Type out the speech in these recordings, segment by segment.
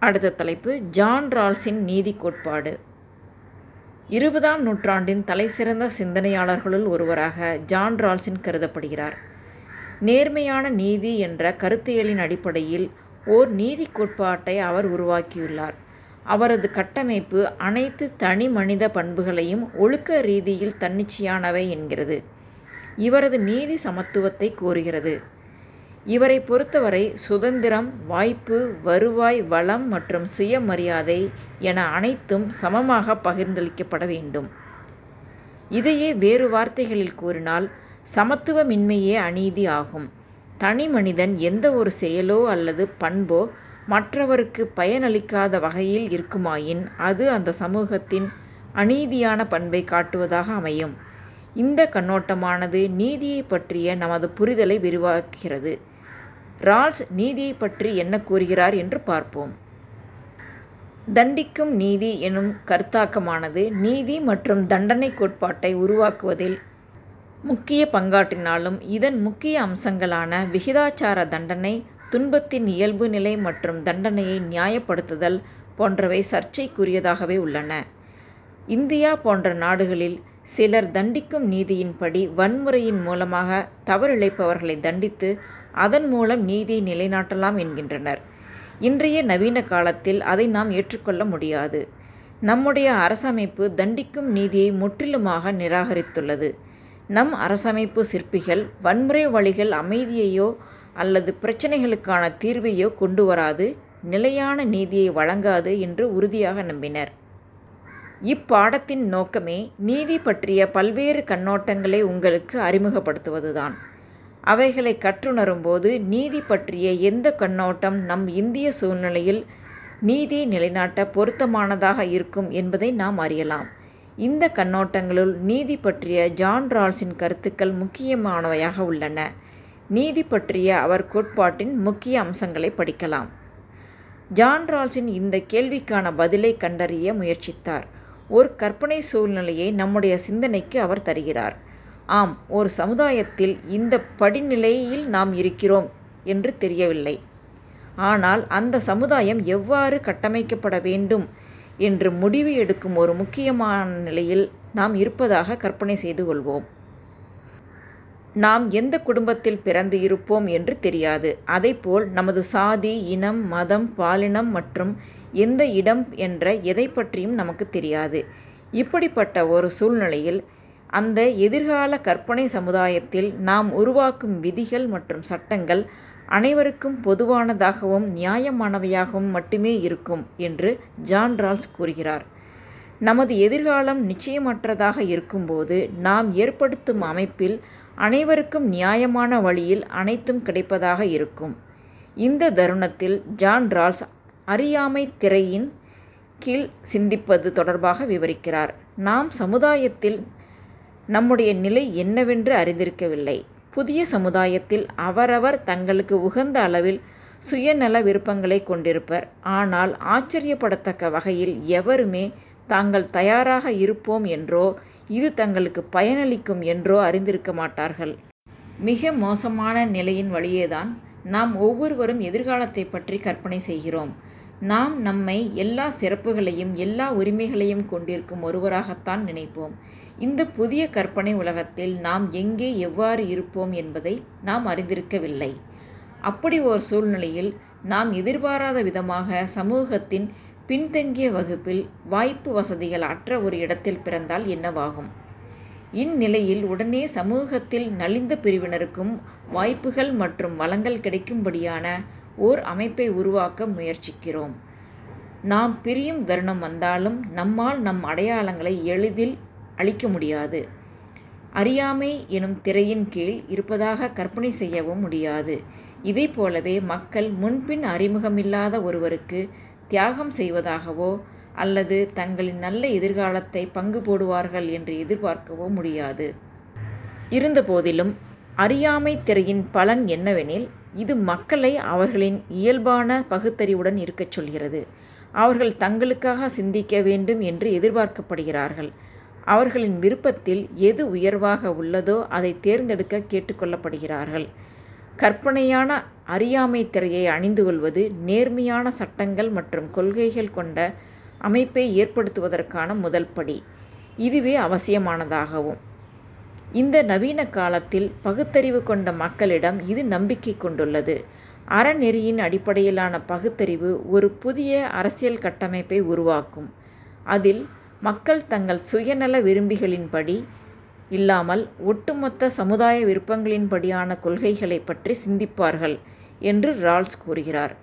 அடுத்த தலைப்பு ஜான் ரால்ஸின் நீதி கோட்பாடு. இருபதாம் நூற்றாண்டின் தலைசிறந்த சிந்தனையாளர்களுள் ஒருவராக ஜான் ரால்ஸின் கருதப்படுகிறார். நேர்மையான நீதி என்ற கருத்தியலின் அடிப்படையில் ஓர் நீதி கோட்பாட்டை அவர் உருவாக்கியுள்ளார். அவரது கட்டமைப்பு அனைத்து தனி மனித பண்புகளையும் ஒழுக்க ரீதியில் தன்னிச்சையானவை என்கிறது. இவரது நீதி சமத்துவத்தை கோருகிறது. இவரை பொறுத்தவரை சுதந்திரம் வாய்ப்பு வருவாய் வளம் மற்றும் சுயமரியாதை என அனைத்தும் சமமாக பகிர்ந்தளிக்கப்பட வேண்டும். இதையே வேறு வார்த்தைகளில் கூறினால் சமத்துவமின்மையே அநீதி ஆகும். தனி மனிதன் எந்த ஒரு செயலோ அல்லது பண்போ மற்றவருக்கு பயனளிக்காத வகையில் இருக்குமாயின் அது அந்த சமூகத்தின் அநீதியான பண்பை காட்டுவதாக அமையும். இந்த கண்ணோட்டமானது நீதியை பற்றிய நமது புரிதலை விரிவாக்குகிறது. ரால்ஸ் நீதியை பற்றி என்ன கூறுகிறார் என்று பார்ப்போம். தண்டிக்கும் நீதி எனும் கருத்தாக்கமானது நீதி மற்றும் தண்டனை கோட்பாட்டை உருவாக்குவதில் முக்கிய பங்காற்றினாலும் இதன் முக்கிய அம்சங்களான விகிதாச்சார தண்டனை துன்பத்தின் இயல்பு நிலை மற்றும் தண்டனையை நியாயப்படுத்துதல் போன்றவை சர்ச்சைக்குரியதாகவே உள்ளன. இந்தியா போன்ற நாடுகளில் சிலர் தண்டிக்கும் நீதியின்படி வன்முறையின் மூலமாக தவறிழைப்பவர்களை தண்டித்து அதன் மூலம் நீதியை நிலைநாட்டலாம் என்கின்றனர். இன்றைய நவீன காலத்தில் அதை நாம் ஏற்றுக்கொள்ள முடியாது. நம்முடைய அரசமைப்பு தண்டிக்கும் நீதியை முற்றிலுமாக நிராகரித்துள்ளது. நம் அரசமைப்பு சிற்பிகள் வன்முறை வழிகள் அமைதியையோ அல்லது பிரச்சனைகளுக்கான தீர்வையோ கொண்டு வராது நிலையான நீதியை வழங்காது என்று உறுதியாக நம்பினர். இப்பாடத்தின் நோக்கமே நீதி பற்றிய பல்வேறு கண்ணோட்டங்களை உங்களுக்கு அறிமுகப்படுத்துவதுதான். அவைகளை கற்றுணரும்போது நீதி பற்றிய எந்த கண்ணோட்டம் நம் இந்திய சூழ்நிலையில் நீதியை நிலைநாட்ட பொருத்தமானதாக இருக்கும் என்பதை நாம் அறியலாம். இந்த கண்ணோட்டங்களுள் நீதி பற்றிய ஜான் ரால்ஸின் கருத்துக்கள் முக்கியமானவையாக உள்ளன. நீதி பற்றிய அவர் கோட்பாட்டின் முக்கிய அம்சங்களை படிக்கலாம். ஜான் ரால்ஸின் இந்த கேள்விக்கான பதிலை கண்டறிய முயற்சித்தார். ஒரு கற்பனை சூழ்நிலையை நம்முடைய சிந்தனைக்கு அவர் தருகிறார். ஆம் ஒரு சமுதாயத்தில் இந்த படிநிலையில் நாம் இருக்கிறோம் என்று தெரியவில்லை. ஆனால் அந்த சமுதாயம் எவ்வாறு கட்டமைக்கப்பட வேண்டும் என்று முடிவு எடுக்கும் ஒரு முக்கியமான நிலையில் நாம் இருப்பதாக கற்பனை செய்து கொள்வோம். நாம் எந்த குடும்பத்தில் பிறந்து இருப்போம் என்று தெரியாது. அதைப்போல் நமது சாதி இனம் மதம் பாலினம் மற்றும் எந்த இடம் என்ற எதை பற்றியும் நமக்கு தெரியாது. இப்படிப்பட்ட ஒரு சூழ்நிலையில் அந்த எதிர்கால கற்பனை சமுதாயத்தில் நாம் உருவாக்கும் விதிகள் மற்றும் சட்டங்கள் அனைவருக்கும் பொதுவானதாகவும் நியாயமானவையாகவும் மட்டுமே இருக்கும் என்று ஜான் ரால்ஸ் கூறுகிறார். நமது எதிர்காலம் நிச்சயமற்றதாக இருக்கும்போது நாம் ஏற்படுத்தும் அமைப்பில் அனைவருக்கும் நியாயமான வழியில் அனைத்தும் கிடைப்பதாக இருக்கும். இந்த தருணத்தில் ஜான் ரால்ஸ் அறியாமை திரையின் கீழ் சிந்திப்பது தொடர்பாக விவரிக்கிறார். நாம் சமுதாயத்தில் நம்முடைய நிலை என்னவென்று அறிந்திருக்கவில்லை. புதிய சமுதாயத்தில் அவரவர் தங்களுக்கு உகந்த அளவில் சுயநல விருப்பங்களை கொண்டிருப்பர். ஆனால் ஆச்சரியப்படத்தக்க வகையில் எவருமே தாங்கள் தயாராக இருப்போம் என்றோ இது தங்களுக்கு பயனளிக்கும் என்றோ அறிந்திருக்க மாட்டார்கள். மிக மோசமான நிலையின் வழியேதான் நாம் ஒவ்வொருவரும் எதிர்காலத்தை பற்றி கற்பனை செய்கிறோம். நாம் நம்மை எல்லா சிறப்புகளையும் எல்லா உரிமைகளையும் கொண்டிருக்கும் ஒருவராகத்தான் நினைப்போம். இந்த புதிய கற்பனை உலகத்தில் நாம் எங்கே எவ்வாறு இருப்போம் என்பதை நாம் அறிந்திருக்கவில்லை. அப்படி ஒரு சூழ்நிலையில் நாம் எதிர்பாராத விதமாக சமூகத்தின் பின்தங்கிய வகுப்பில் வாய்ப்பு வசதிகள் அற்ற ஒரு இடத்தில் பிறந்தால் என்னவாகும்? இந்நிலையில் உடனே சமூகத்தில் நலிந்த பிரிவினருக்கும் வாய்ப்புகள் மற்றும் வளங்கள் கிடைக்கும்படியான ஓர் அமைப்பை உருவாக்க முயற்சிக்கிறோம். நாம் பிரியும் தருணம் வந்தாலும் நம்மால் நம் அடையாளங்களை எளிதில் அழிக்க முடியாது. அறியாமை எனும் திரையின் கீழ் இருப்பதாக கற்பனை செய்யவும் முடியாது. இதை போலவே மக்கள் முன்பின் அறிமுகமில்லாத ஒருவருக்கு தியாகம் செய்வதாகவோ அல்லது தங்களின் நல்ல எதிர்காலத்தை பங்கு போடுவார்கள் என்று எதிர்பார்க்கவோ முடியாது. இருந்தபோதிலும் அறியாமை திரையின் பலன் என்னவெனில் இது மக்களை அவர்களின் இயல்பான பகுத்தறிவுடன் இருக்கச் சொல்கிறது. அவர்கள் தங்களுக்காக சிந்திக்க வேண்டும் என்று எதிர்பார்க்கப்படுகிறார்கள். அவர்களின் விருப்பத்தில் எது உயர்வாக உள்ளதோ அதை தேர்ந்தெடுக்க கேட்டுக்கொள்ளப்படுகிறார்கள். கற்பனையான அறியாமை திரையை அணிந்து கொள்வது நேர்மையான சட்டங்கள் மற்றும் கொள்கைகள் கொண்ட அமைப்பை ஏற்படுத்துவதற்கான முதல் படி. இதுவே அவசியமானதாகவும். இந்த நவீன காலத்தில் பகுத்தறிவு கொண்ட மக்களிடம் இது நம்பிக்கை கொண்டுள்ளது. அறநெறியின் அடிப்படையிலான பகுத்தறிவு ஒரு புதிய அரசியல் கட்டமைப்பை உருவாக்கும். அதில் மக்கள் தங்கள் சுயநல விரும்பிகளின்படி இல்லாமல் ஒட்டுமொத்த சமுதாய விருப்பங்களின்படியான கொள்கைகளை பற்றி சிந்திப்பார்கள் என்று ரால்ஸ் கூறுகிறார்.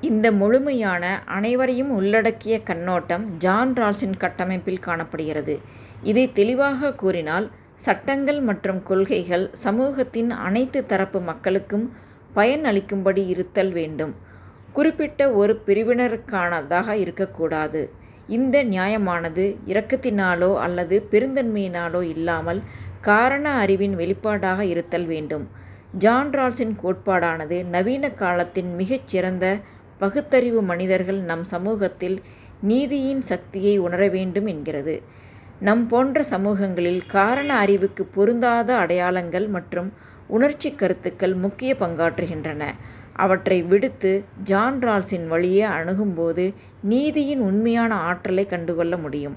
இந்த முழுமையான அனைவரையும் உள்ளடக்கிய கண்ணோட்டம் ஜான் ரால்ஸின் கட்டமைப்பில் காணப்படுகிறது. இதை தெளிவாக கூறினால் சட்டங்கள் மற்றும் கொள்கைகள் சமூகத்தின் அனைத்து தரப்பு மக்களுக்கும் பயன் அளிக்கும்படி இருத்தல் வேண்டும். குறிப்பிட்ட ஒரு பிரிவினருக்கானதாக இருக்கக்கூடாது. இந்த நியாயமானது இரக்கத்தினாலோ அல்லது பெருந்தன்மையினாலோ இல்லாமல் காரண அறிவின் வெளிப்பாடாக இருத்தல் வேண்டும். ஜான் ரால்ஸின் கோட்பாடானது நவீன காலத்தின் மிகச்சிறந்த பகுத்தறிவு மனிதர்கள் நம் சமூகத்தில் நீதியின் சக்தியை உணர வேண்டும் என்கிறது. நம் போன்ற சமூகங்களில் காரண அறிவுக்கு பொருந்தாத அடையாளங்கள் மற்றும் உணர்ச்சி கருத்துக்கள் முக்கிய பங்காற்றுகின்றன. அவற்றை விடுத்து ஜான் ரால்ஸின் வழியே அணுகும்போது நீதியின் உண்மையான ஆற்றலை கண்டுகொள்ள முடியும்.